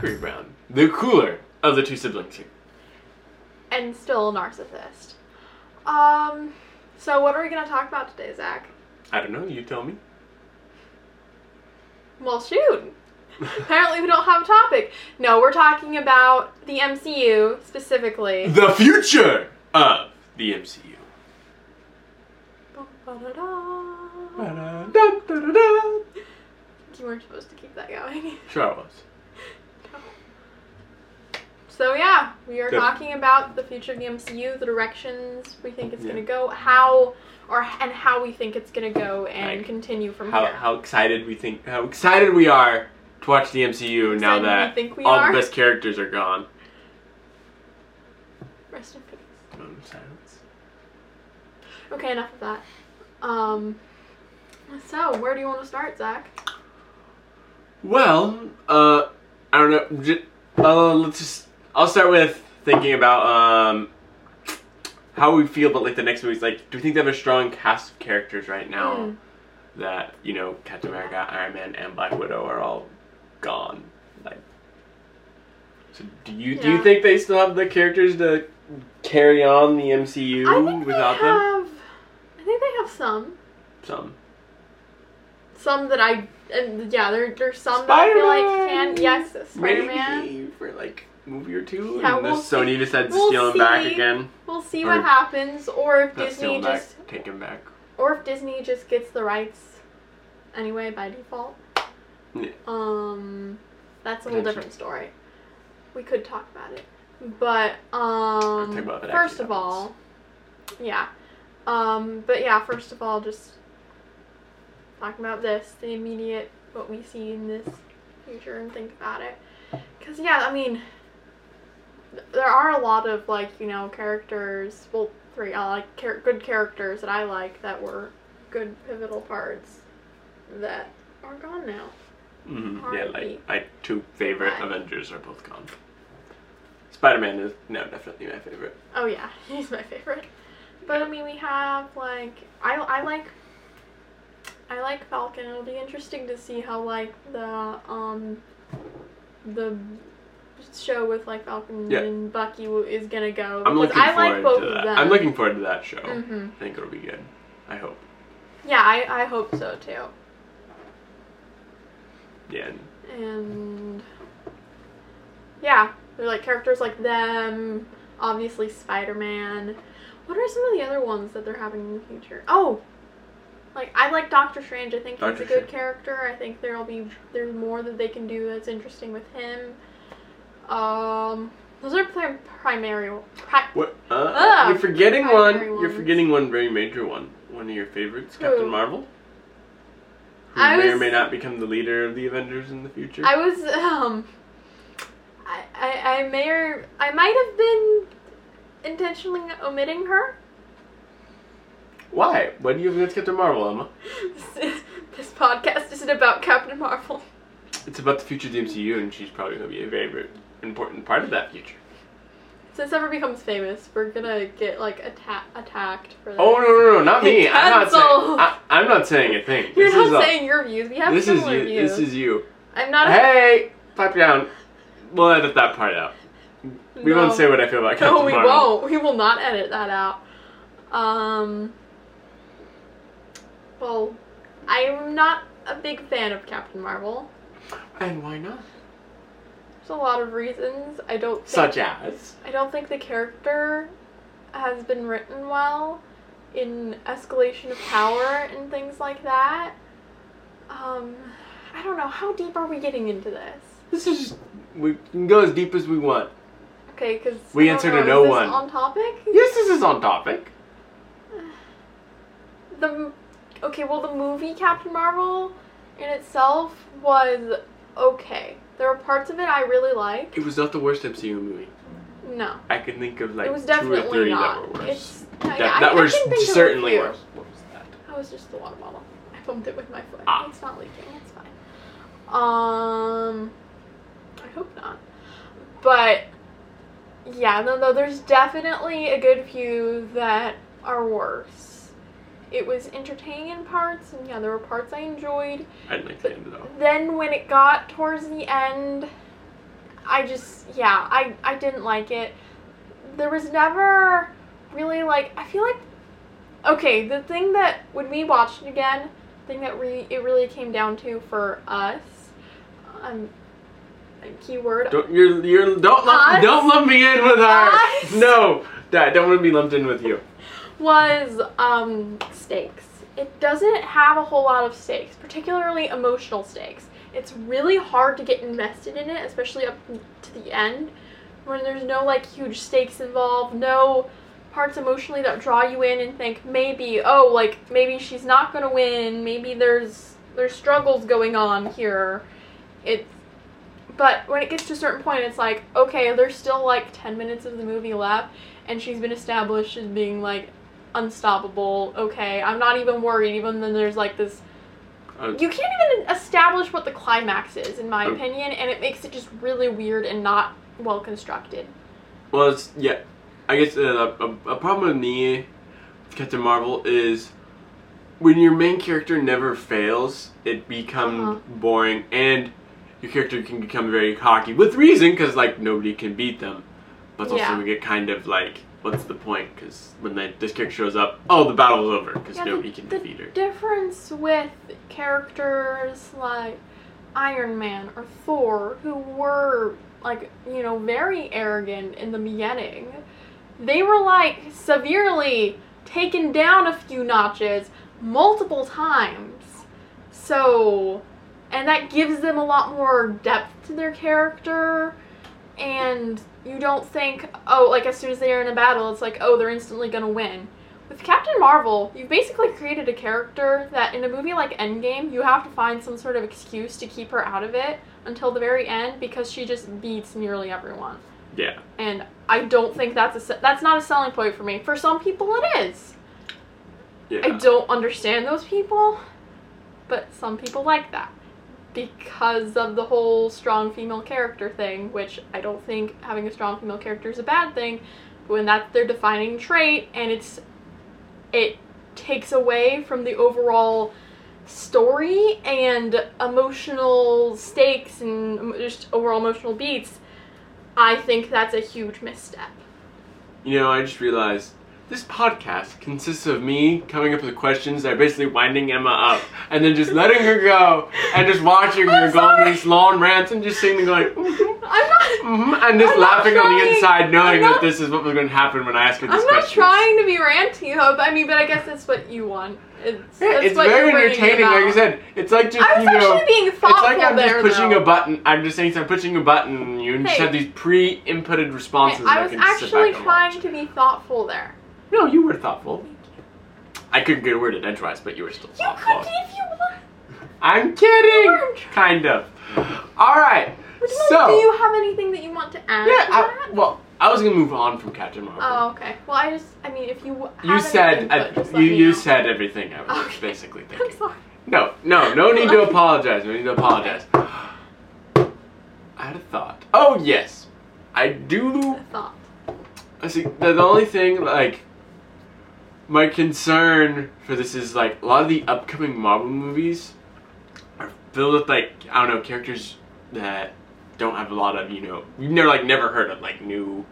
Zachary Brown, the cooler of the two siblings here. and still a narcissist. Um, so what are we gonna talk about today, Zach? I don't know. You tell me. Well, shoot. Apparently, we don't have a topic. No, we're talking about the MCU specifically. The future of the MCU. You weren't supposed to keep that going. Sure, I was. So yeah, we are Yep. talking about the future of the MCU, the directions we think it's Yeah. gonna go, how or and how we think it's gonna go, and Like, continue from How, here. how excited we think, how excited we are to watch the MCU now Excited we that think we all are? the best characters are gone. Rest in peace. Of silence. Okay, enough of that. Um. So, where do you want to start, Zach? Well, uh, I don't know. J- uh, let's just. I'll start with thinking about um how we feel about like the next movies. Like, do we think they have a strong cast of characters right now Mm. that you know Captain America, Iron Man, and Black Widow are all gone? Like, so do you do you think they still have the characters to carry on the MCU I think without they them? have. I think they have some. Some. Some that I. And yeah, there, there's some that I feel like can. Yes, Spider Man. For like movie or two, Yeah, and we'll Sony see. decides to We'll steal him back again. We'll see Or- what happens, or if Disney him back, just, take him back. or if Disney just gets the rights anyway by default. Yeah. Um, that's a whole different story. We could talk about it, but um, about it first of all, yeah, um, but yeah, first of all, just talking about this, the immediate what we see in this future, and think about it, because yeah, I mean, there are a lot of like you know characters, well, three, I like char- good characters that I like that were good pivotal parts that are gone now. hmm Yeah, like my two favorite Bye. Avengers are both gone. Spider Man is now definitely my favorite. Oh yeah, he's my favorite. But I mean, we have like I I like I like Falcon. It'll be interesting to see how like the um the show with like Falcon Yeah. and Bucky is gonna go. I'm looking I forward like both to of that. them. I'm looking forward to that show. hmm I think it'll be good. I hope. Yeah, I I hope so too. Yeah. and- and yeah, they're like characters like them. Obviously, Spider Man. What are some of the other ones that they're having in the future? Oh, like I like Doctor Strange. I think Doctor he's a good Strange. character. I think there'll be there's more that they can do that's interesting with him. Um, those are pri- primary. Pri- What? Uh, Ah, you're forgetting one. You're forgetting one very major one. One of your favorites, Captain Marvel. Who I may or may not become the leader of the Avengers in the future. I was um. I, I, I may or I might have been intentionally omitting her. Why? What do you have against Captain Marvel, Emma? this, this podcast isn't about Captain Marvel. It's about the future of the MCU, and she's probably going to be a very important part of that future. Since ever becomes famous, we're gonna get like atta- attacked for that. Oh no, no, no, not me! I'm not saying. I, I'm not saying a thing. You're this not is a- saying your views. We have this is you. views. This is you. I'm not. A, Hey, pipe down. We'll edit that part out. We no. won't say what I feel about Captain No, we Marvel. won't. We will not edit that out. Um. Well, I'm not a big fan of Captain Marvel. And why not? A lot of reasons. I don't. Think, Such as. I don't think the character has been written well in escalation of power and things like that. Um, I don't know. How deep are we getting into this? This is just. We can go as deep as we want. Okay, because We answer to no one. On topic. Yes, this is on topic. The okay, well, the movie Captain Marvel in itself was okay. There were parts of it I really liked. It was not the worst MCU movie. No, I can think of like it was two or three not. that were worse. It's that yeah, that I, were I certainly worse. What was that? That was just the water bottle. I bumped it with my foot. Ah. It's not leaking. It's fine. Um, I hope not. But yeah, no, no. There's definitely a good few that are worse. It was entertaining in parts, and yeah, there were parts I enjoyed. I didn't like the end though. Then when it got towards the end, I just yeah, I I didn't like it. There was never really like I feel like okay, the thing that when we watched it again, the thing that re- it really came down to for us, um, a keyword Don't you're you're don't lump, don't lump me in with her. Us? No, Dad, don't want to be lumped in with you. Was um, stakes. It doesn't have a whole lot of stakes, particularly emotional stakes. It's really hard to get invested in it, especially up to the end, when there's no like huge stakes involved, no parts emotionally that draw you in and think maybe oh like maybe she's not gonna win, maybe there's there's struggles going on here. It's but when it gets to a certain point, it's like okay, there's still like ten minutes of the movie left, and she's been established as being like unstoppable. Okay, I'm not even worried, even then, there's like this. Uh, You can't even establish what the climax is, in my Um, opinion, and it makes it just really weird and not well constructed. Well, it's yeah. I guess uh, a, a problem with me, Captain Marvel is when your main character never fails, it becomes Uh-huh. boring, and your character can become very cocky with reason, because like nobody can beat them. But it's Yeah. also we get kind of like, what's the point? Because when they, this character shows up, oh, the battle's over, because Yeah, the- nobody can the defeat her. difference with characters like Iron Man or Thor, who were like, you know, very arrogant in the beginning, they were like severely taken down a few notches multiple times. So, and that gives them a lot more depth to their character. And you don't think, oh, like as soon as they are in a battle, it's like, oh, they're instantly gonna win. With Captain Marvel, you've basically created a character that in a movie like Endgame, you have to find some sort of excuse to keep her out of it until the very end because she just beats nearly everyone. Yeah. And I don't think that's a se- that's not a selling point for me. For some people it is. Yeah. I don't understand those people, but some people like that because of the whole strong female character thing, which I don't think having a strong female character is a bad thing. But when that's their defining trait and it's it takes away from the overall story and emotional stakes and just overall emotional beats, I think that's a huge misstep. You know, I just realized this podcast consists of me coming up with questions that are basically winding Emma up and then just letting her go and just watching her I'm go on these long rants and just sitting there going, mm-hmm, I'm not. mm-hmm, and just I'm not laughing on the inside knowing I'm that this is what was going to happen when I ask her these I'm not questions. trying to be ranty, Hope. I mean, but I guess that's what you want. It's, Yeah, it's very entertaining, like I said. It's like just, you know, being it's like I'm there, just pushing though. a button. I'm just saying, so I'm pushing a button, and you just Hey. have these pre-inputted responses. I was sit actually trying to be thoughtful there. No, you were thoughtful. I couldn't get a word in edgewise, but you were still You thoughtful. could if you want. I'm kidding. Kind of. All right. You So like, do you have anything that you want to add yeah, to I, well, I was gonna move on from Captain Marvel. Oh, okay. Well, I just, I mean, if you you said input, you you know. said everything I was Okay. basically I'm thinking. sorry. No, no, no need to apologize. No need to apologize. I had a thought. Oh yes, I do. I thought. I see. The, the only thing like my concern for this is like a lot of the upcoming Marvel movies are filled with like I don't know characters that don't have a lot of you know you've never like never heard of like new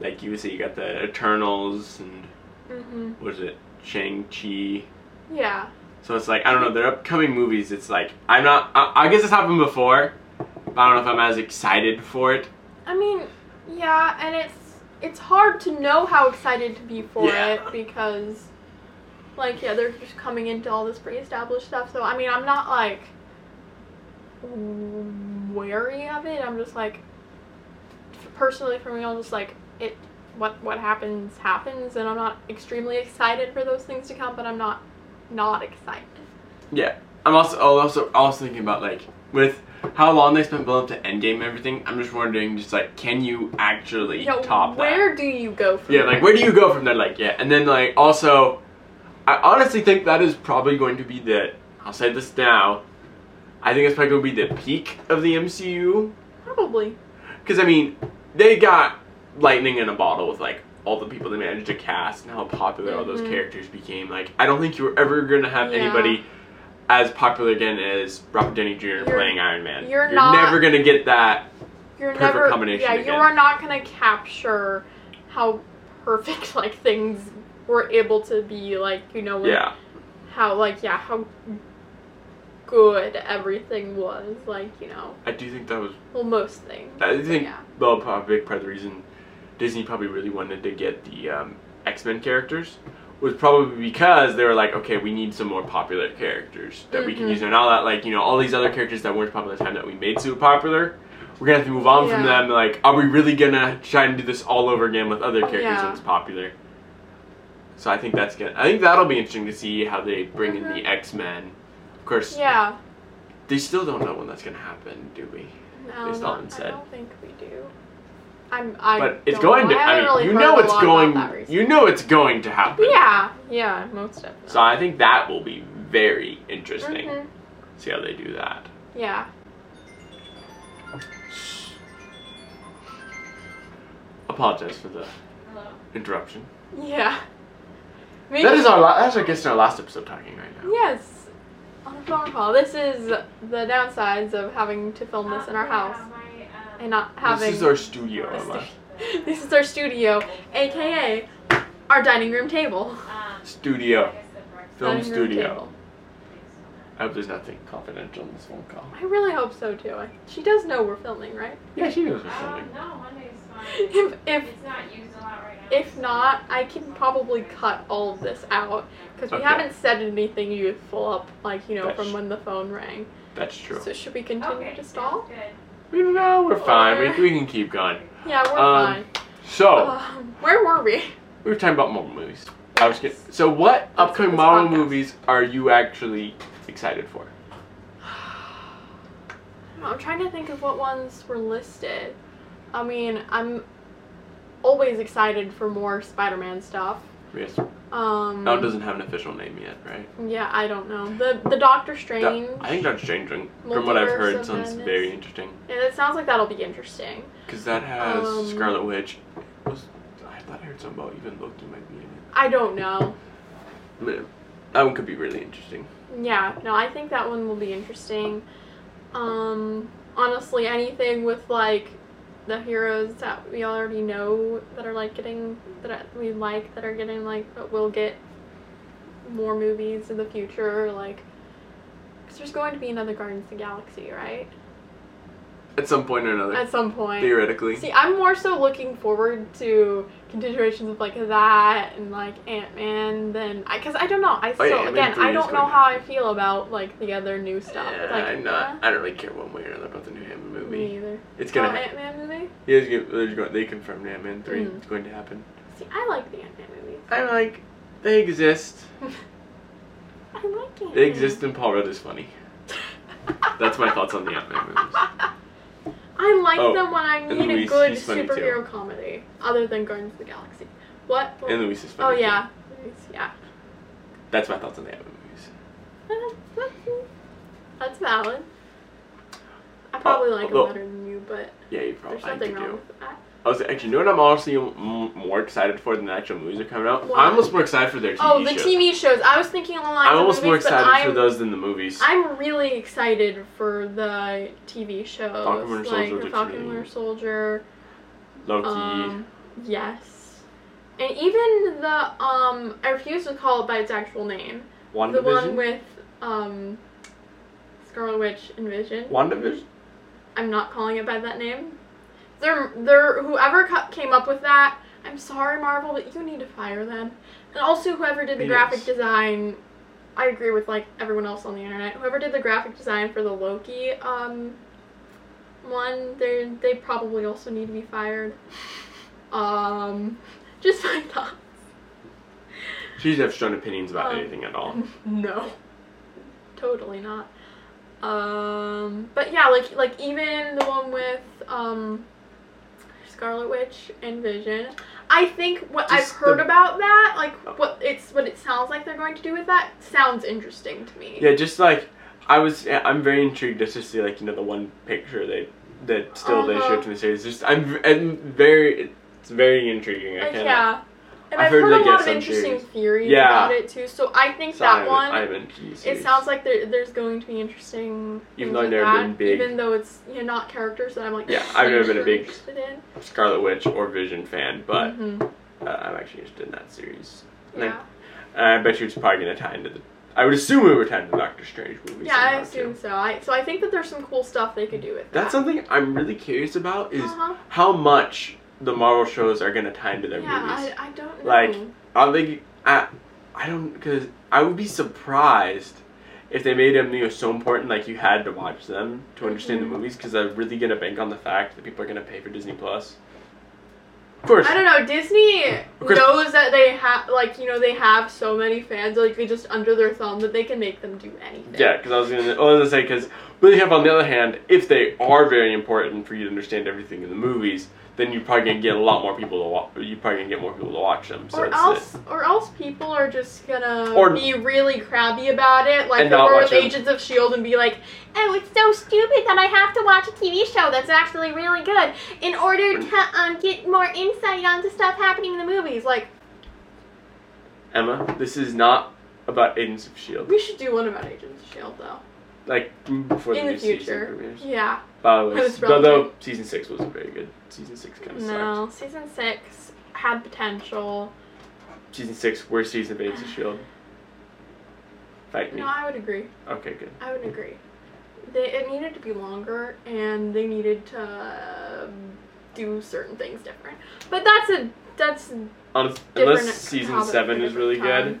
like you would say you got the Eternals and Mm-hmm. what is it Shang Chi. Yeah. So it's like I don't know. Their upcoming movies. It's like I'm not. I, I guess it's happened before. But I don't know if I'm as excited for it. I mean, yeah, and it's it's hard to know how excited to be for Yeah. it because, like, yeah, they're just coming into all this pre-established stuff. So I mean, I'm not like wary of it. I'm just like, personally, for me, I'm just like it. What what happens happens, and I'm not extremely excited for those things to come, but I'm not not excited. Yeah. I'm also also also thinking about like with how long they spent building up to Endgame and everything. I'm just wondering, just like, can you actually top where that? do you go from Yeah, like where do you go from there? Like yeah, and then like also, I honestly think that is probably going to be the. I'll say this now. I think it's probably going to be the peak of the MCU. Probably. Because I mean, they got lightning in a bottle with like all the people they managed to cast and how popular all those Mhm. characters became. Like, I don't think you were ever gonna have Yeah. anybody as popular again as Robert Downey Jr. You're- playing Iron Man. you're not- never gonna get that. you're perfect never combination yeah you are not gonna capture how perfect like things were able to be like you know when- Yeah. how like yeah how good everything was like you know I do think that was. well most things I think yeah well, probably a big part of the reason Disney probably really wanted to get the um, X Men characters was probably because they were like, okay, we need some more popular characters that we can Mhm. use. And all that like you know all these other characters that weren't popular at the time that we made super popular, we're gonna have to move on from them. Like, are we really gonna try and do this all over again with other characters Yeah. it's popular? So I think that's gonna. I think that'll be interesting to see how they bring in Mhm. the X Men. Of course, yeah they still don't know when that's gonna happen, do we? no They still not- haven't I don't think we do I'm I but it's going know. to. I I mean, really you know it's going. about that recently. You know it's going to happen. yeah yeah most definitely So I think that will be very interesting. Mhm. See how they do that. yeah Apologize for the Hello. interruption. yeah Me- That is our. La- that's our guest in our last episode talking right now. Yes, on a phone call. This is the downsides of having to film this in our yeah, house my, and not having. This is our studio, This Emma. is- this is our studio, aka our dining room table. um, Studio. I guess the breakfast- Film dining room studio. table. I hope there's nothing confidential in this phone call. I really hope so too. I, she does know we're filming, right? Yeah, she knows we're Um, filming. no, Monday's fine. If if It's not used a lot right now. if not, I can probably cut all of this out because we Okay. haven't said anything youthful up, like you know, That's- from when the phone rang. That's true. So should we continue okay, to stall? good. We no, we're fine. We, we can keep going. Yeah, we're Um, fine. So Um, where were we? we were talking about Marvel movies. I was kidding. So what upcoming Marvel podcast. movies are you actually excited for? I'm trying to think of what ones were listed. I mean, I'm always excited for more Spider-Man stuff. Yes. Um, That one doesn't have an official name yet, right? yeah, I don't know. The the Doctor Strange. I think that's changing. From what I've heard, sounds Madness. very interesting. yeah, it sounds like that'll be interesting. Because that has Um, Scarlet Witch. Was, I thought I heard something about even Loki might be in it. I don't know. That one could be really interesting. Yeah, no, I think that one will be interesting. Um, honestly, anything with like the heroes that we already know that are like getting that we like that are getting like that will get more movies in the future, like because there's going to be another Guardians of the Galaxy, right? At some point or another. At some point. theoretically. See, I'm more so looking forward to continuations of like that and like Ant Man than I because I don't know. I Oh, still yeah, again I don't know how I feel about like the other new stuff. Yeah, like, I'm not. eh, I don't really care one way or another about the new Ant-Man me movie. either. It's Oh, gonna. Ant Man movie. yeah, it's gonna- there's go- they confirmed Ant-Man three. Mm. It's going to happen. See, I like the Ant Man movies. I like. They exist. I like it. They exist, and Paul Rudd is funny. That's my thoughts on the Ant-Man movies. I like Oh, them when I need a good funny, too. superhero comedy, other than Guardians of the Galaxy. What? And Luis is oh funny. too. yeah, Luis, yeah. That's my thoughts on the Ant-Man movies. That's valid. I probably like them better than you, but Yeah, you probably. there's I nothing wrong you. with that. I was actually, you know what I'm honestly more excited for than the actual movies are coming out? What? I'm almost more excited for their TV shows. Oh, the shows. TV shows. I was thinking along the lines I'm almost more movies, but excited for I'm, those than the movies. I'm really excited for the TV shows, Falcon Winter like Soldier, the Falcon. Winter Soldier. Loki. Um, yes, and even the um, I refuse to call it by its actual name. WandaVision. The one with um, Scarlet Witch and Vision. WandaVision. I'm not calling it by that name. They're, they're, whoever came up with that, I'm sorry, Marvel, but you need to fire them. And also, whoever did the Yes. graphic design, I agree with like everyone else on the internet. Whoever did the graphic design for the Loki um, one, they they probably also need to be fired. Um, just my thoughts. She's have strong opinions about Um, anything at all. No. Totally not. Um, but yeah, like like even the one with um Scarlet Witch and Vision. I think what I've heard the- about that, like what it's what it sounds like they're going to do with that, sounds interesting to me. Yeah, just like I was, I'm very intrigued just to see like you know the one picture they that still they Uh-huh. showed to the series. Just I'm, I'm very, it's very intriguing. I Like yeah. And I've I've, heard heard, a lot of interesting series. theories Yeah. about it too. So I think So that I one. haven't- I haven't seen It sounds like there, there's going to be interesting. Even though I've never that, been big- Even though it's you know not characters that I'm like. Yeah, I've never been a big- Scarlet Witch or Vision fan, but Mhm. uh, I'm actually interested in that series. And I- yeah, And I bet you it's probably gonna tie into the. I would assume it would tie into the Doctor Strange movie. yeah, I assume too. so. I so I think that there's some cool stuff they could do with that. That's something I'm really curious about is Uh-huh. how much the Marvel shows are gonna tie into their Yeah, movies. I, I don't know. Like, Are they? I, I don't because I would be surprised if they made them you know so important like you had to watch them to understand Mhm. the movies because they're really gonna bank on the fact that people are gonna pay for Disney Plus. Of course, I don't know. Disney knows that they have, like, you know, they have so many fans, like, they just under their thumb that they can make them do anything. Yeah, because I was gonna, I was gonna say because really have on the other hand, if they are very important for you to understand everything in the movies, then you're probably gonna get a lot more people to watch. You're probably gonna get more people to watch them. So Or else, or else people are just gonna Or- be really crabby about it, like they not were with them. Agents of Shield, and be like, "Oh, it's so stupid that I have to watch a TV show that's actually really good in order to um, get more insight onto stuff happening in the movies." Like, Emma, this is not about Agents of Shield. we should do one about Agents of Shield, though, Like before in the the new future. Yeah. By the way, was although season six wasn't very good. Season six kind of sucked. No, season six had potential. Season six, worst season of Agents of Shield. Fight me. No, I would agree. Okay, good. I would agree. They, it needed to be longer, and they needed to um, do certain things different. But that's a that's Honest, unless season seven is really different good, time.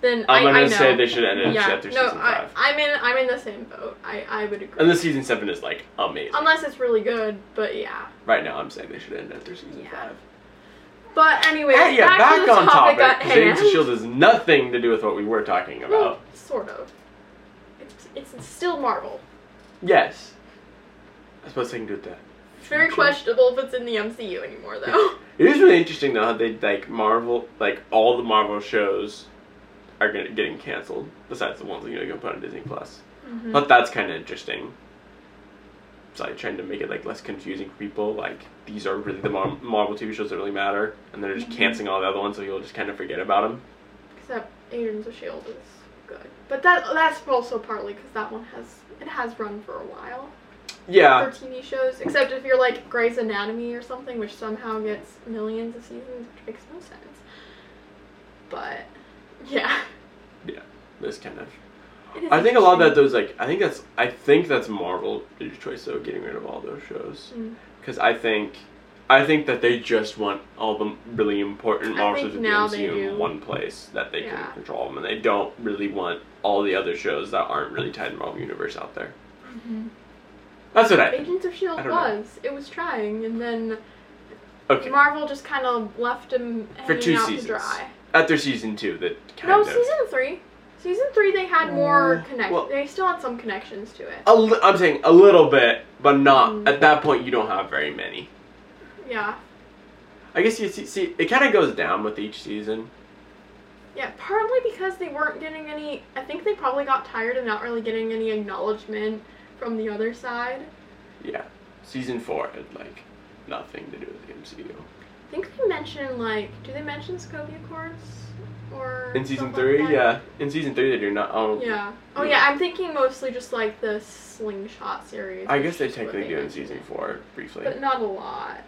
Then I'm I, gonna I know. say they should end it yeah, after no, season I, five. I'm in. I'm in the same boat. I, I would agree. Unless season seven is like amazing. Unless it's really good, but yeah. Right now, I'm saying they should end it after season Yeah. five. But anyway, Hey, yeah, back, back, on topic, topic. at 'cause Agents of hand. Shield has nothing to do with what we were talking about. Well, sort of. It's, it's still Marvel. Yes. I suppose they can do it that. It's very Future. questionable if it's in the MCU anymore, though. It is really interesting though how they like Marvel, like all the Marvel shows are gonna, getting canceled. Besides the ones that you're gonna go put on Disney Plus. Mhm. But that's kind of interesting. It's like trying to make it like less confusing for people. Like these are really the Mar- Marvel TV shows that really matter, and they're just Mhm. canceling all the other ones, so you'll just kind of forget about them. Except Agents of Shield is good, but that that's also partly because that one has it has run for a while Yeah, for TV shows. Except if you're like Grey's Anatomy or something, which somehow gets millions of seasons, which makes no sense. But yeah, Yeah. this kind of. I think a lot of that interesting. those like I think that's I think that's Marvel choice though, getting rid of all those shows. Mm. because I think I think that they just want all the really important I Marvel think shows now with the MCU in one place that they Yeah. can control them, and they don't really want all the other shows that aren't really tied to the Marvel universe out there. Mhm. That's what I think. Agents of Shield don't know. was it was trying, and then Okay, Marvel just kind of left him For two out seasons. to dry. After season two, that kind No, of season three. Season three, they had more Mm, connect. well- they still had some connections to it. a li- I'm saying a little bit, but not Mm. at that point. You don't have very many. Yeah, I guess you see, see it kind of goes down with each season. yeah. Partly because they weren't getting any. I think they probably got tired of not really getting any acknowledgement from the other side. Yeah, season four had like nothing to do with the MCU. I think they mention like, do they mention Sokovia Accords or In season stuff like three, yeah, in season three they do not. Oh, Yeah. Oh yeah, I'm thinking mostly just like the slingshot series. I guess they technically do in season four briefly. but not a lot.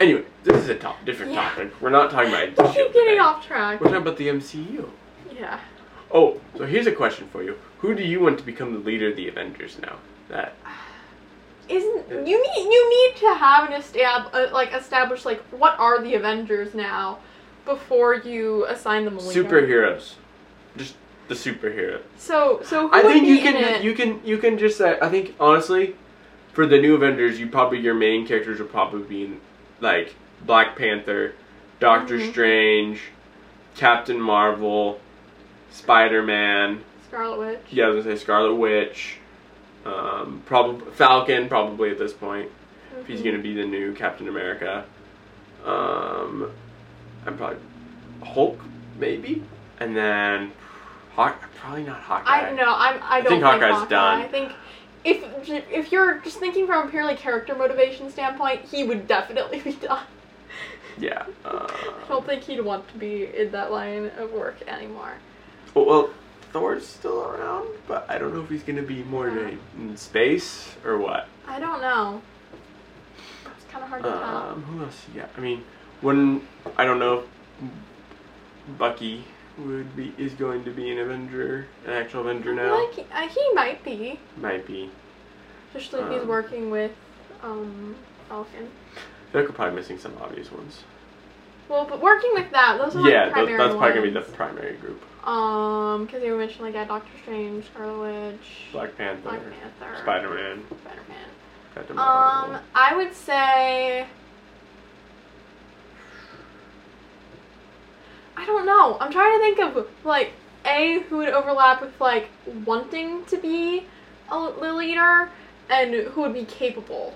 Anyway, this is a top, different Yeah. topic. We're not talking about. We keep getting today. off track. We're talking about the MCU. Yeah. Oh, so here's a question for you: Who do you want to become the leader of the Avengers now? That Isn't you need you need to have an estab uh, like establish like what are the Avengers now before you assign them a leader. superheroes, just the superhero. So so who I would think you can you can you can just say. I think honestly, for the new Avengers, you probably your main characters will probably be like Black Panther, Doctor Mhm. Strange, Captain Marvel, Spider Man. Scarlet Witch. Yeah, I was gonna say Scarlet Witch. Um, probably Falcon, probably at this point. If he's Mhm. gonna be the new Captain America. Um, I'm probably Hulk, maybe, and then Hawk. Probably not Hawkeye. I no, I'm I don't think Hawkeye's Hawkeye. done. I think if if you're just thinking from a purely character motivation standpoint, he would definitely be done. Yeah. Uh, I don't think he'd want to be in that line of work anymore. Well, well, Thor's still around, but I don't know if he's gonna be more Yeah. in, space or what. I don't know. It's kind of hard to tell. Um, who else? Yeah, I mean, when I don't know if Bucky would be is going to be an Avenger, an actual Avenger now. Like uh, he might be, Might be. especially if he's Um, working with um Falcon. I feel like we're probably missing some obvious ones. Well, but working with that, those are yeah, tho- primary that's probably gonna be the primary group. Um, because you mentioned like yeah, Doctor Strange, Scarlet Witch, Black Panther, Black Panther, Spider Man, Spider-Man. Um, I would say. I don't know. I'm trying to think of like a who would overlap with like wanting to be a the leader and who would be capable.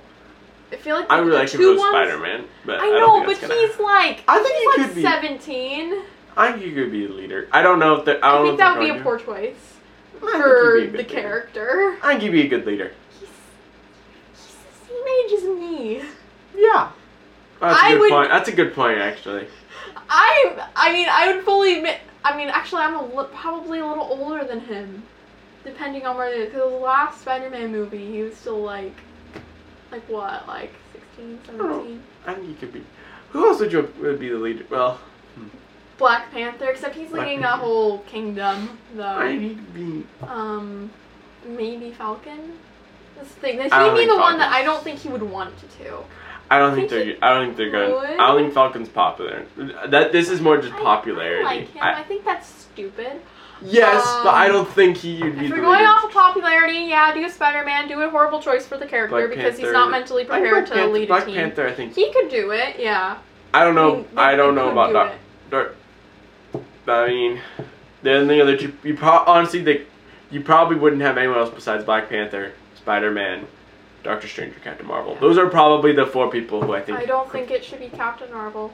I feel like I the really like to go Spider Man, but I I, don't know, think but that's gonna he's like I think he's he like could be- 17. I think he could be a leader. I don't know if they're, I I, don't think that would be a poor choice. I for a the leader. character. I think he'd be a good leader. He's, he's the same age as me. Yeah. That's a I good would- point. That's a good point, actually. I I mean I would fully admit I mean actually I'm a li- probably a little older than him, depending on where because the last Spider-Man movie he was still like, like what like 16, 17. I think he could be. Who else would you would be the leader? Well, Black Panther except he's Black leading a Panther. whole kingdom though. he'd be. Um, maybe Falcon. This thing I he'd be the one that I don't think he would want to. I don't think, think they're. he I don't think they're going. would. I don't think Falcon's popular. That this is more just I- I popularity. like him. I- I think that's stupid. yes, but I Um, don't think he would be If we're going leader. off of popularity, yeah, do a Spider-Man, do a horrible choice for the character Black because he's not mentally prepared Black to Panther, lead a Black team. Panther, I think. He could do it, yeah. I don't know. mean, I, don't know about do Doc. I mean, the only other two. You pro- honestly, they, you probably wouldn't have anyone else besides Black Panther, Spider Man, Doctor Strange, or Captain Marvel. Those are probably the four people who I think. I don't could- think it should be Captain Marvel.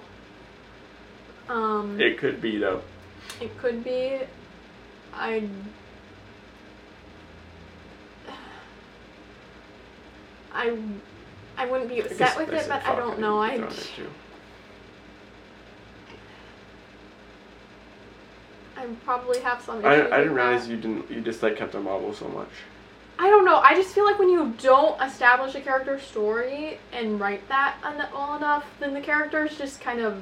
Um, it, could be though. It could be. I. I, I wouldn't be upset with it, but I don't know. I. thrown in too. I probably have some. I, I didn't realize that. you didn't you disliked Captain Marvel so much. I don't know. I just feel like when you don't establish a character story and write that well enough, then the characters just kind of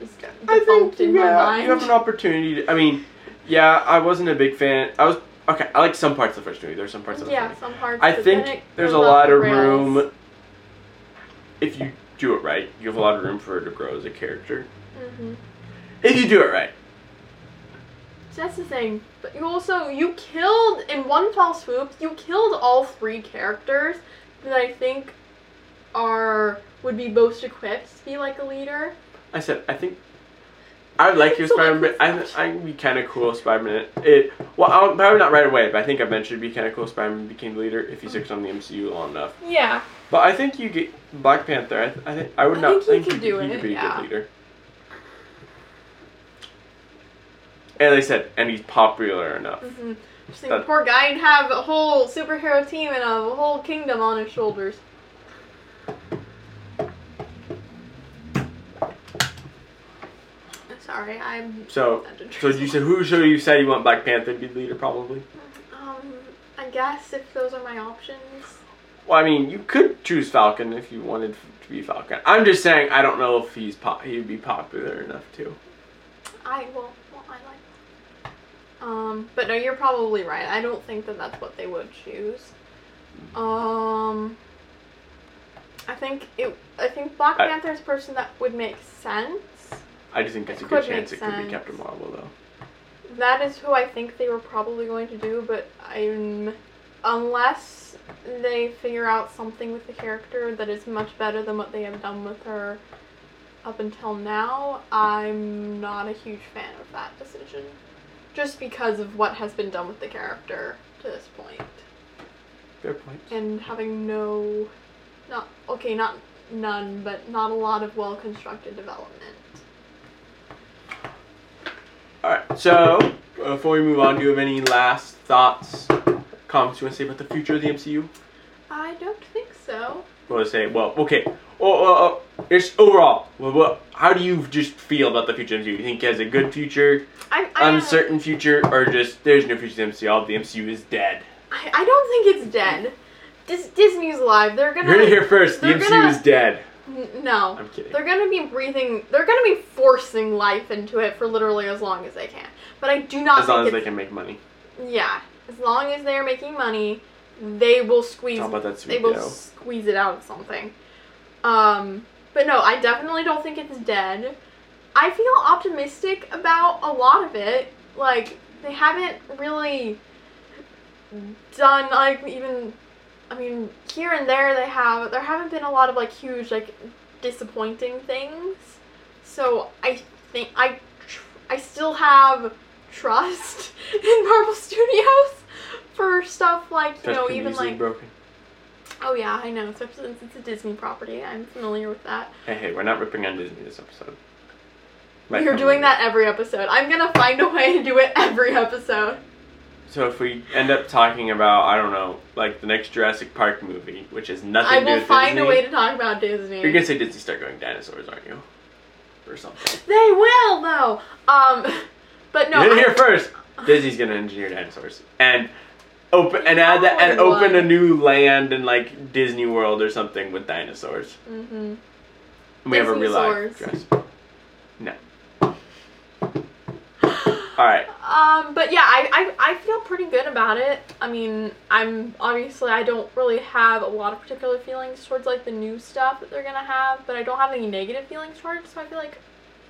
just defunct think in my yeah, mind. you have an opportunity. To, I mean, yeah, I wasn't a big fan. I was okay. I like some parts of the first movie. There's some parts of the yeah, first some parts. I think there's a lot of rails. room. If you do it right, you have a lot of room for her to grow as a character. Mhm. If you do it right. So that's the thing. But you also you killed in one fell swoop. You killed all three characters that I think are would be most equipped to be like a leader. I said I think I would like your So, Spider-Man. I I would be kind of cool if Spider-Man. It well, I'll, probably not right away, but I think eventually it'd be kind of cool if Spider-Man became the leader if he sticks on the MCU long enough. Yeah. But I think you get Black Panther. I, th- I think I would I not think he think could do he it, could be a yeah. good leader. And they said, and he's popular enough. Mm-hmm. Just think That- the poor guy would have a whole superhero team and a whole kingdom on his shoulders. Sorry, I'm. So, so you said who? So you said you want Black Panther to be the leader, probably. Um, I guess if those are my options. Well, I mean, you could choose Falcon if you wanted to be Falcon. I'm just saying, I don't know if he's po- he'd be popular enough to. I will. Well, I like. Um, but no, you're probably right. I don't think that that's what they would choose. Um, I think it. I think Black I- Panther's a person that would make sense. I just think it's It a good chance it could be. Captain Marvel, though. That is who I think they were probably going to do, but I'm unless they figure out something with the character that is much better than what they have done with her up until now, I'm not a huge fan of that decision. Just because of what has been done with the character to this point. Fair point. And having no not okay, not none, but not a lot of well constructed development. All right. So uh, before we move on, do you have any last thoughts, comments you want to say about the future of the MCU? I don't think so. Well, I say, well, okay. Well, uh, uh, it's overall. Well, what? How do you just feel about the future MCU? You think it has a good future, I, I, uncertain future, or just there's no future to the MCU? All the MCU is dead. I, I don't think it's dead. Dis- Disney's alive. They're gonna. You heard it here first. The MCU gonna- is dead. N- no. I'm kidding. They're gonna be breathing. They're gonna be forcing life into it for literally as long as they can. But I do not As long as they can make money. Yeah, as long as they're making money, they will squeeze. How about that sweet they will dough? squeeze it out of something. Um, but no, I definitely don't think it's dead. I feel optimistic about a lot of it. Like they haven't really done like even. I mean, here and there they have. There haven't been a lot of like huge like disappointing things. So I think I tr- I still have trust in Marvel Studios for stuff like you know even like broken. Oh yeah I know especially since it's a Disney property I'm familiar with that. Hey, hey, we're not ripping on Disney this episode. Might You're doing that every episode. I'm gonna find a way to do it every episode. So if we end up talking about, I don't know, like the next Jurassic Park movie, which is nothing I to do will with find Disney, a way to talk about Disney. You're gonna say Disney start going dinosaurs, aren't you? Or something. They will though. Um, but no. you didn't I- hear first. Disney's gonna engineer dinosaurs and open and add that and open a new land in like Disney World or something with dinosaurs. Mhm. We have a real life Disney-saurs. No. All right. Um, but yeah, I, I, I feel pretty good about it. I mean, I'm obviously I don't really have a lot of particular feelings towards like the new stuff that they're gonna have, but I don't have any negative feelings towards. So I feel like,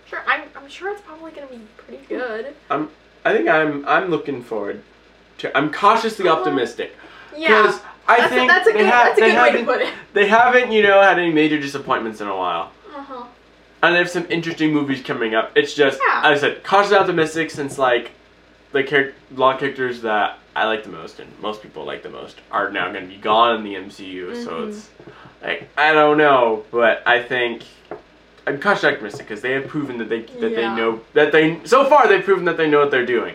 sure, I'm, I'm sure it's probably gonna be pretty good. I'm I think I'm I'm looking forward to. I'm cautiously Uh-huh. optimistic. Yeah, Because I that's, a, think that's a they good have that's a they good way to haven't put it. they haven't you know had any major disappointments in a while. Uh huh. And they have some interesting movies coming up. It's just, Yeah. as I said, cautiously optimistic since like the char- a characters that I like the most and most people like the most are now going to be gone in the MCU. So Mhm. it's like I don't know, but I think I'm cautiously optimistic because they have proven that they that Yeah. they know that they so far they've proven that they know what they're doing.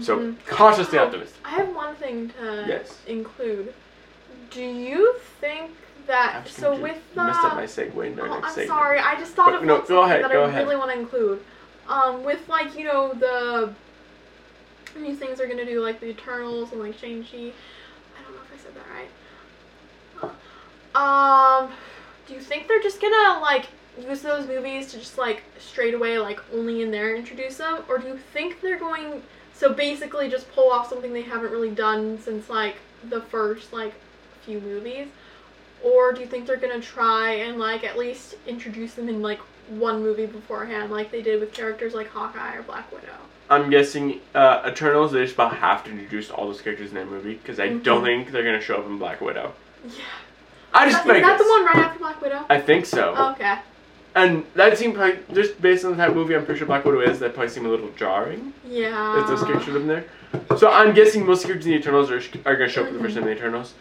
So Mhm. cautiously Oh, optimistic. I have one thing to Yes. include. Do you think that so with the messed up my segue our Oh, I'm segment. sorry. I just thought But of no, one go something ahead, that go I ahead. really want to include. Um, with like you know the new things they're gonna do like the Eternals and like Shang Chi. I don't know if I said that right. Um, do you think they're just gonna like use those movies to just like straight away like only in there introduce them, or do you think they're going so basically just pull off something they haven't really done since like the first like few movies? Or do you think they're gonna try and like at least introduce them in like one movie beforehand, like they did with characters like Hawkeye or Black Widow? I'm guessing uh, Eternals. They just about have to introduce all those characters in that movie because I don't Mhm. think they're gonna show up in Black Widow. Yeah. I just that, is think that the one right after Black Widow? I think so. okay. And that seemed probably just based on the type of movie I'm pretty sure Black Widow is. That probably seemed a little jarring. Yeah. That those characters in there. So I'm guessing most characters in the Eternals are, are gonna show up for the first time in the Eternals.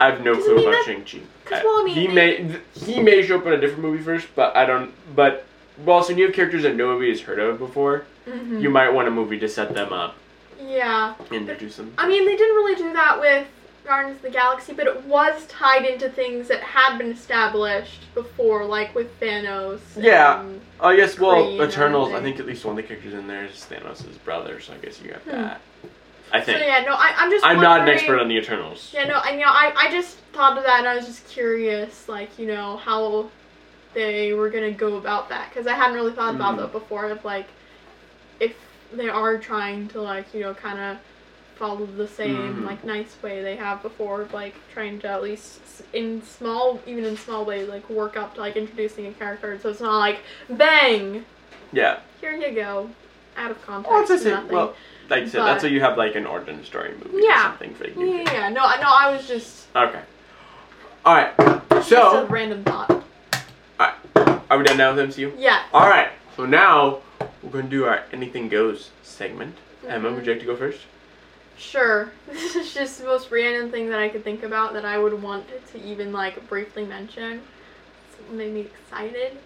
I have no I clue mean, about that- Shang Chi. well, I mean, he may th- he may show up in a different movie first, but I don't. But well, so you have characters that nobody has heard of before, Mhm. you might want a movie to set them up Yeah. introduce them. I mean, they didn't really do that with Guardians of the Galaxy, but it was tied into things that had been established before, like with Thanos. Yeah. I guess well, Kree Eternals. I think at least one of the characters in there is Thanos' brother, so I guess you got Hmm. that. I So think. yeah, no, I, I'm just. I'm not an expert on the Eternals. Yeah, no, I you know I, I just thought of that and I was just curious, like you know how they were gonna go about that because I hadn't really thought about Mhm. that before. Of like, if they are trying to like you know kind of follow the same Mhm. like nice way they have before, of, like trying to at least in small, even in small ways, like work up to like introducing a character, so it's not like bang, Yeah. here you go, out of context, Well, nothing. Well, like I said, that's why you have like an origin story movie or Yeah. something for the yeah, yeah, no, I- no, I was just Okay. All right. So just a random thought. All right are we done now with MCU? Yeah. All right. So now we're gonna do our anything goes segment. Emma, Mhm. would you like to go first? Sure. This is just the most random thing that I could think about that I would want to even like briefly mention. It's made me excited.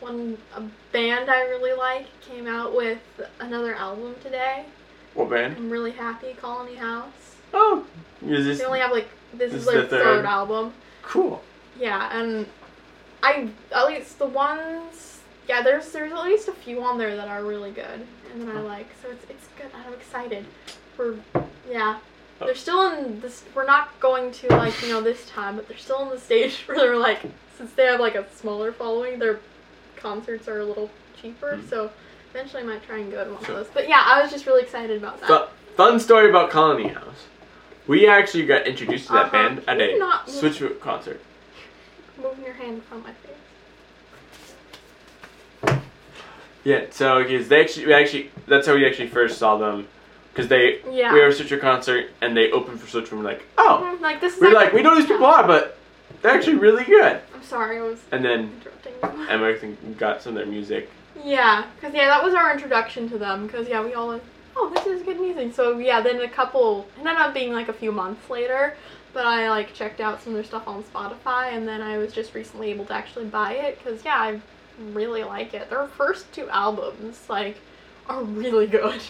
One a band I really like came out with another album today. What band? I'm really happy. Colony House. Oh, is this They only have like this This is their the third. third. album. Cool. Yeah, and I at least the ones yeah, there's there's at least a few on there that are really good and that I like. So it's it's good. I'm excited. We're yeah. Oh. They're still in this we're not going to like, you know, this time, but they're still in the stage where they're like since they have like a smaller following, their concerts are a little cheaper, Mhm. so eventually I might try and go to one Sure. of those. But yeah, I was just really excited about that. Fu- fun story about Colony House. We actually got introduced to that Uh-huh. band at Can you a not- Switchfoot concert. Moving your hand from my face. Yeah, so because they actually, we actually, that's how we actually first saw them, because they Yeah. we were a Switcher concert and they opened for Switch and we're like, oh, Mhm, Like this we're like we know these people are, but they're actually really good. I'm sorry, I was And then interrupting you. Emma I think got some of their music. Yeah, because yeah, that was our introduction to them. Because yeah, we all went, oh, this is good music. So yeah, then a couple, ended up being like a few months later, but I like checked out some of their stuff on Spotify, and then I was just recently able to actually buy it. Because yeah, I really like it. Their first two albums like are really good.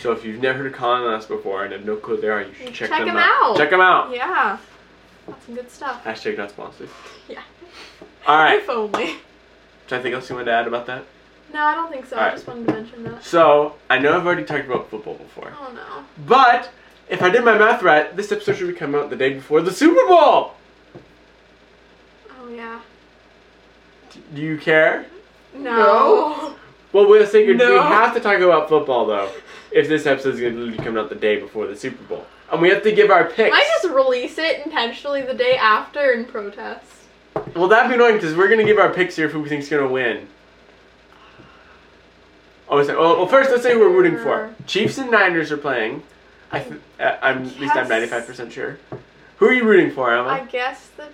So if you've never heard of Colony House before and have no clue who they are, you should check, Check them them out. Check them out. Yeah, that's some good stuff. Hashtag not sponsored. Yeah. All right. If only. Is there anything else you want to add about that? No, I don't think so. I Alright. just wanted to mention that. So I know I've already talked about football before, Oh no. but if I did my math right, this episode should be coming out the day before the Super Bowl. Oh yeah. Do you care? No. Well, we're thinking we have to talk about football though. If this episode is going to be coming out the day before the Super Bowl, and we have to give our picks. I just release it intentionally the day after in protest. Well, that'd be annoying because we're going to give our picks here for who we think's going to win. Oh, is that, well, well, first let's say who we're rooting for. Chiefs and Niners are playing. I th- uh, I'm at least I'm 95 percent sure. Who are you rooting for, Emma? I guess the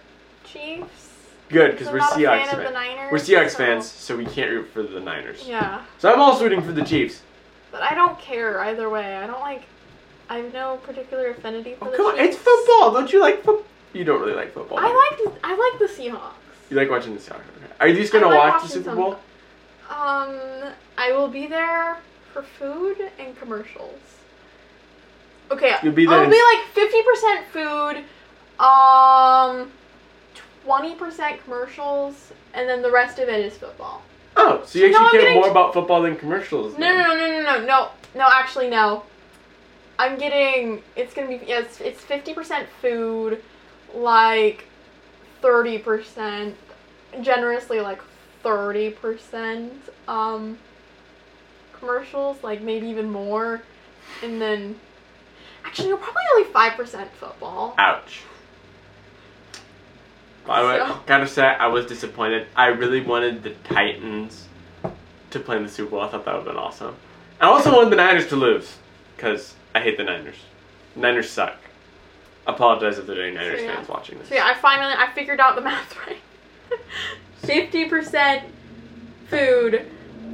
Chiefs. Good, because we're not Seahawks fan of the fans. Niners. We're Seahawks so- fans, so we can't root for the Niners. Yeah, So I'm also rooting for the Chiefs. but I don't care either way. I don't like. I have no particular affinity for Oh, the come on, Chiefs. it's football. Don't you like football? You don't really like football. do you? I like. I like the Seahawks. You like watching the Seahawks? Okay. Are you just gonna I like watch the watching Super some- Bowl? Um, I will be there for food and commercials. Okay, You'll be there I'll in- be like fifty percent food, um, twenty percent commercials, and then the rest of it is football. Oh, so you So actually care getting more about football than commercials? No, no, no, no, no, no, no, no. Actually, no. I'm getting. It's gonna be. Yes, it's fifty percent food, like thirty percent, generously like thirty percent. Um, commercials, like maybe even more, and then. Actually, no, probably only five percent football. Ouch. I So- gotta say I was disappointed. I really wanted the Titans to play in the Super Bowl. I thought that would have been awesome. I also wanted the Niners to lose because I hate the Niners. Niners suck. Apologize if there are any Niners So, yeah. fans watching this. So yeah, I finally I figured out the math right. Fifty percent food,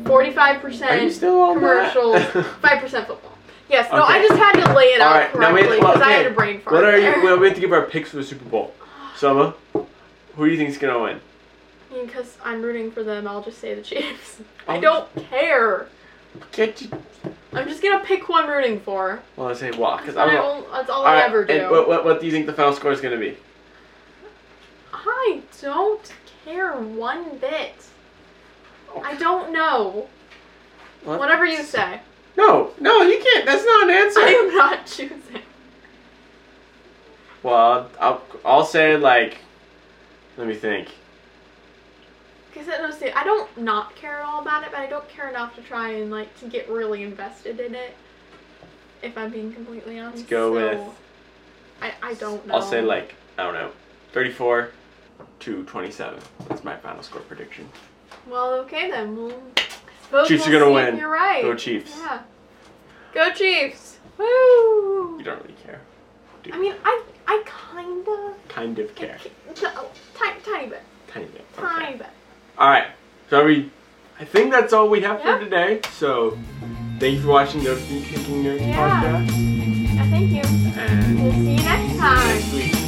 forty-five percent commercials, five percent football. Yes, no, I just had to lay it All out right, correctly well, because I had a brain fart. What are you? Well, we have to give our picks for the Super Bowl. Summer, who do you think is gonna win? Because I'm rooting for them, I'll just say the Chiefs. I Oh. don't care. Get you. I'm just gonna pick who I'm rooting for. Well, I say That's, because I'm. I All that's all I right, ever do. and what, what what do you think the final score is gonna be? I don't care one bit. I don't know. What? Whatever you say. No, no, you can't. That's not an answer. I am not choosing. Well, I'll, I'll say like, let me think. Because no, see, I don't not care at all about it, but I don't care enough to try and like to get really invested in it. If I'm being completely honest. Let's go So, with- I I don't know. I'll say like I don't know, thirty-four to twenty-seven. That's my final score prediction. Well, okay then. We'll, I Chiefs are we'll gonna win. You're right. Go Chiefs. Yeah. Go Chiefs. Woo. You don't really care. Do? I mean, I I kinda. kind of care, tiny tiny bit. tiny bit. Tiny bit. All right. So we, I think that's all we have Yeah. for today. So, thank you for watching the Thinking Nerds Yeah. podcast, Yeah, thank you. and We'll see you next time. next week.